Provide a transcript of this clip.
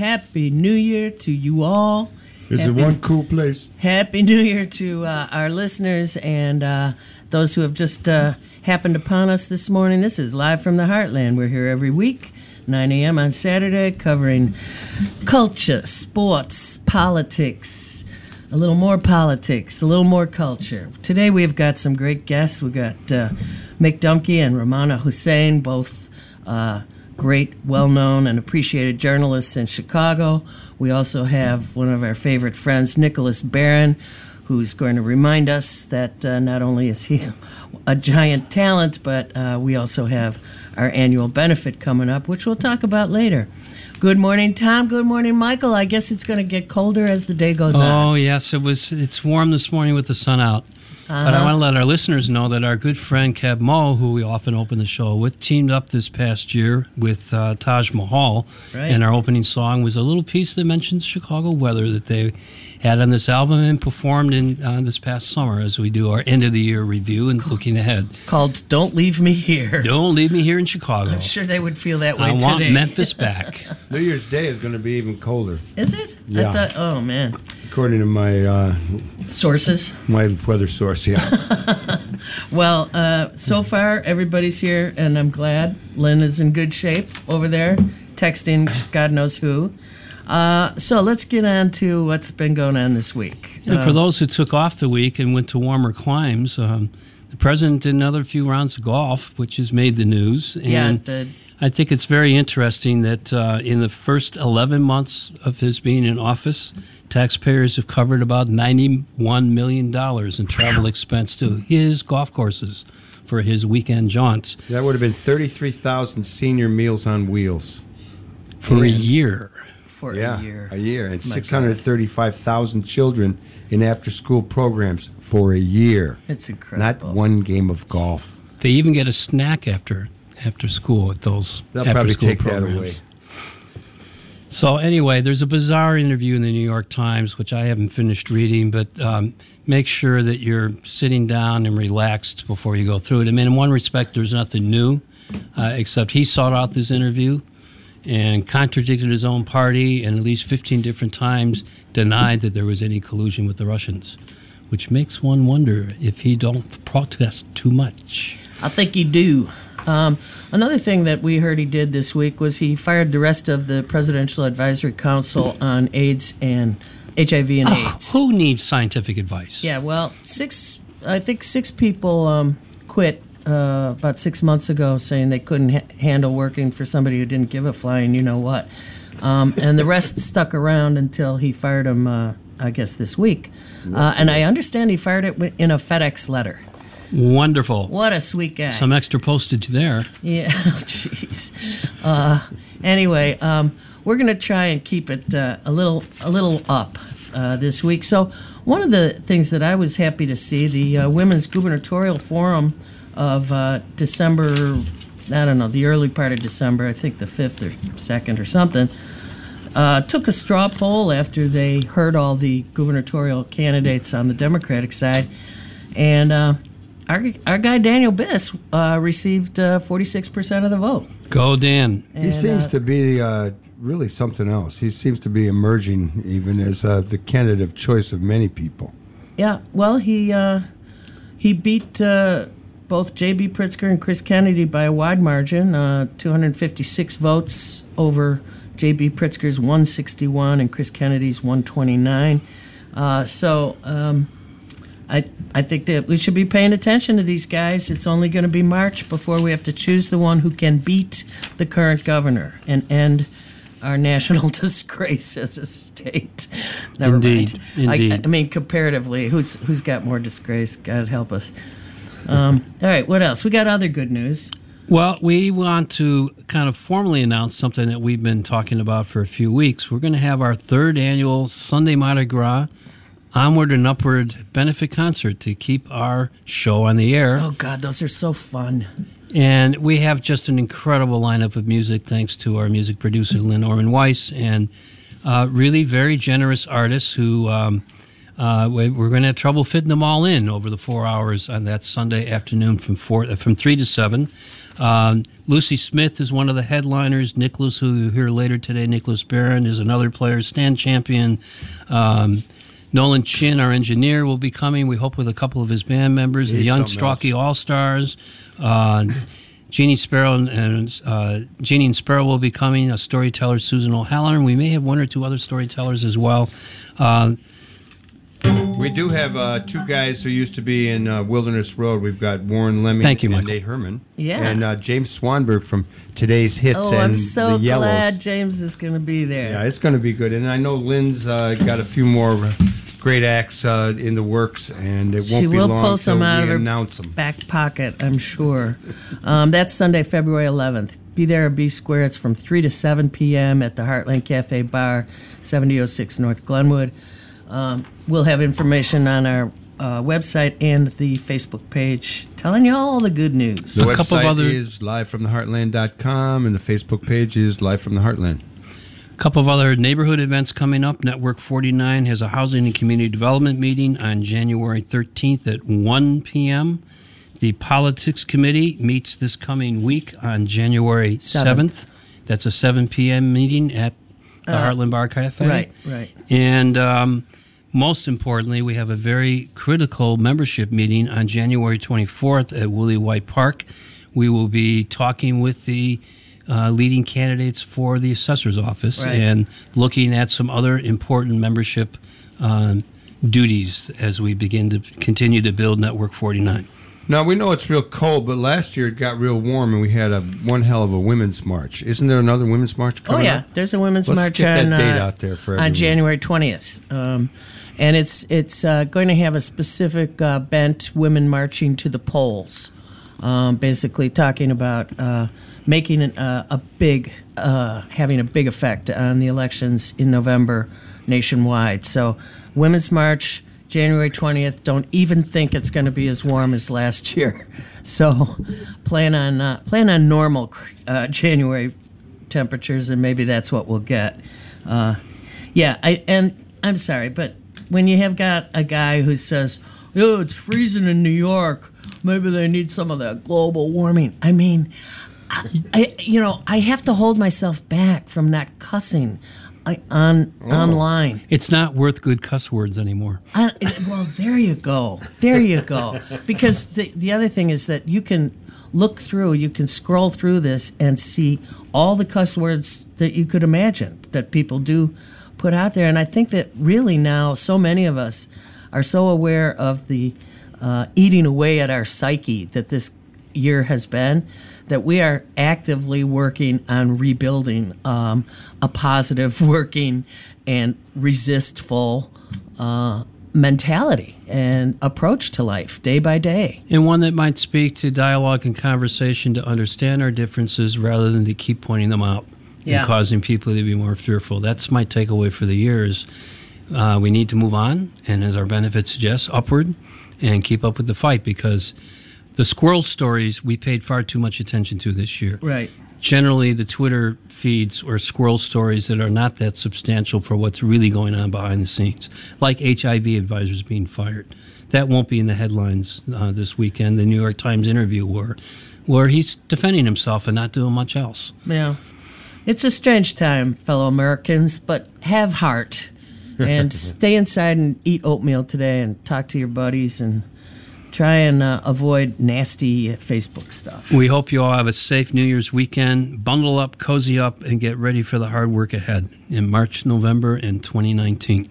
happy New Year to you all. This happy, is one cool place. Happy New Year to uh, our listeners and uh, those who have just uh, happened upon us this morning. This is Live from the Heartland. We're here every week, 9 a.m. on Saturday, covering culture, sports, politics, a little more politics, a little more culture. Today we've got some great guests. We've got uh, Mick Dumke and Rummana Hussain, both uh, great, well known, and appreciated journalists in Chicago. We also have one of our favorite friends, Nicholas Barron, who's going to remind us that uh, not only is he a giant talent, but uh, we also have our annual benefit coming up, which we'll talk about later. Good morning, Thom. Good morning, Michael. I guess it's going to get colder as the day goes oh, on. Oh yes, it was. It's warm this morning with the sun out. Uh-huh. But I want to let our listeners know that our good friend Keb' Mo', who we often open the show with, teamed up this past year with uh, Taj Mahal. Right. And our opening song was a little piece that mentions Chicago weather that they had on this album and performed in uh, this past summer as we do our end of the year review and looking ahead. Called "Don't Leave Me Here." Don't leave me here in Chicago. I'm sure they would feel that way I today. want Memphis back. New Year's Day is going to be even colder. Is it? Yeah. Thought, oh man. According to my uh, sources, my weather source, yeah. well, uh, so far everybody's here, and I'm glad. Lynn is in good shape over there, texting God knows who. Uh, so let's get on to what's been going on this week. And for those who took off the week and went to warmer climes, um, the president did another few rounds of golf, which has made the news. And yeah, it did. I think it's very interesting that uh, in the first 11 months of his being in office, taxpayers have covered about $91 million in travel expense to his golf courses for his weekend jaunts. That would have been 33,000 senior meals on wheels. For and a year for yeah, a year. A year. And 635,000 children in after school programs for a year. It's incredible. Not one game of golf. They even get a snack after after school at those They'll after probably school take programs. that away. So anyway, there's a bizarre interview in the New York Times, which I haven't finished reading, but um, make sure that you're sitting down and relaxed before you go through it. I mean, in one respect, there's nothing new, uh, except he sought out this interview and contradicted his own party and at least 15 different times denied that there was any collusion with the Russians, which makes one wonder if he don't protest too much. I think he do. Um, another thing that we heard he did this week was he fired the rest of the Presidential Advisory Council on AIDS and HIV and oh, AIDS. Who needs scientific advice? Yeah, well, six. I think six people um, quit uh, about six months ago saying they couldn't ha- handle working for somebody who didn't give a flying you know what. Um, and the rest stuck around until he fired him, uh, I guess, this week. Uh, and I understand he fired it in a FedEx letter. Wonderful. What a sweet guy. Some extra postage there. Yeah, jeez. uh, anyway, um, we're going to try and keep it uh, a little a little up uh, this week. So one of the things that I was happy to see, the uh, Women's Gubernatorial Forum of uh, December, I don't know, the early part of December, I think the 5th or 2nd or something, uh, took a straw poll after they heard all the gubernatorial candidates on the Democratic side. And uh, our, our guy Daniel Biss uh, received uh, 46% of the vote. Go, Dan. He seems uh, to be uh, really something else. He seems to be emerging even as the candidate of choice of many people. Yeah, well, he he beat both J.B. Pritzker and Chris Kennedy by a wide margin, uh, 256 votes over J.B. Pritzker's 161 and Chris Kennedy's 129. Uh, so um, I I think that we should be paying attention to these guys. It's only going to be March before we have to choose the one who can beat the current governor and end our national disgrace as a state. Never indeed, mind. indeed. I, I mean, comparatively, who's who's got more disgrace? God help us. Um, all right, what else? We got other good news. Well, we want to kind of formally announce something that we've been talking about for a few weeks. We're going to have our third annual Sunday Mardi Gras Onward and Upward benefit concert to keep our show on the air. Oh, God, those are so fun. And we have just an incredible lineup of music thanks to our music producer, Lynn Orman Weiss, and uh, really very generous artists who. Um, uh, we're going to have trouble fitting them all in over the four hours on that Sunday afternoon from four, uh, from three to seven. Um, Lucy Smith is one of the headliners. Nicholas, who you hear later today, Nicholas Barron, is another player. Stan Champion. Um, Nolan Chin, our engineer, will be coming. We hope with a couple of his band members, the Young. Strocky All Stars. Uh, Jeannie Sparrow and, and uh, Jeannie and Sparrow will be coming. A storyteller, Susan O'Halloran. We may have one or two other storytellers as well. Uh, We do have uh, two guys who used to be in uh, Wilderness Road. We've got Warren Leming Thank you, and Michael. Nate Herman. Yeah. And uh, James Swanberg from today's hits Oh, and I'm so the Yellows. glad James is going to be there. Yeah, it's going to be good. And I know Lynn's uh, got a few more uh, great acts uh, in the works, and it won't she be will long pull some out we of her announce them. back pocket, I'm sure. Um, that's Sunday, February 11th. Be there or be square. It's from 3 to 7 p.m. at the Heartland Cafe Bar, 7006 North Glenwood. Um, we'll have information on our uh, website and the Facebook page telling you all the good news. The A couple of website other- is livefromtheheartland.com, and the Facebook page is Live from the Heartland. A couple of other neighborhood events coming up. Network 49 has a housing and community development meeting on January 13th at 1 p.m. The Politics Committee meets this coming week on January 7th. Seventh. That's a 7 p.m. meeting at the Heartland Bar Cafe. Right, right. And um, most importantly, we have a very critical membership meeting on January 24th at Willye White Park. We will be talking with the uh, leading candidates for the assessor's office Right. and looking at some other important membership um, duties as we begin to continue to build Network 49. Now we know it's real cold, but last year it got real warm, and we had a one hell of a women's march. Isn't there another women's march coming? Oh yeah, up? there's a women's Let's march get on that date uh, out there for on. January 20th, um, and it's it's uh, going to have a specific uh, bent women marching to the polls, um, basically talking about uh, making an, uh, a big uh, having a big effect on the elections in November nationwide. So, women's march. January 20th. Don't even think it's going to be as warm as last year. So, plan on uh, plan on normal uh, January temperatures, and maybe that's what we'll get. Uh, yeah, I and I'm sorry, but when you have got a guy who says, "Oh, it's freezing in New York," maybe they need some of that global warming. I mean, I, I you know I have to hold myself back from not cussing I, on online. It's not worth good cuss words anymore. I, well, there you go. There you go. Because the the other thing is that you can look through, you can scroll through this and see all the cuss words that you could imagine that people do put out there. And I think that really now, so many of us are so aware of the uh, eating away at our psyche that this year has been that we are actively working on rebuilding um, a positive, working, and resistful uh, mentality and approach to life day by day. And one that might speak to dialogue and conversation to understand our differences rather than to keep pointing them out Yeah. and causing people to be more fearful. That's my takeaway for the year is uh, we need to move on, and as our benefit suggests, upward and keep up with the fight because the squirrel stories we paid far too much attention to this year. Right. Generally, the Twitter feeds or squirrel stories that are not that substantial for what's really going on behind the scenes, like HIV advisors being fired. That won't be in the headlines uh, this weekend. The New York Times interview where, where he's defending himself and not doing much else. Yeah. It's a strange time, fellow Americans, but have heart and stay inside and eat oatmeal today and talk to your buddies and try and uh, avoid nasty Facebook stuff. We hope you all have a safe New Year's weekend. Bundle up, cozy up, and get ready for the hard work ahead in March, November, and 2019.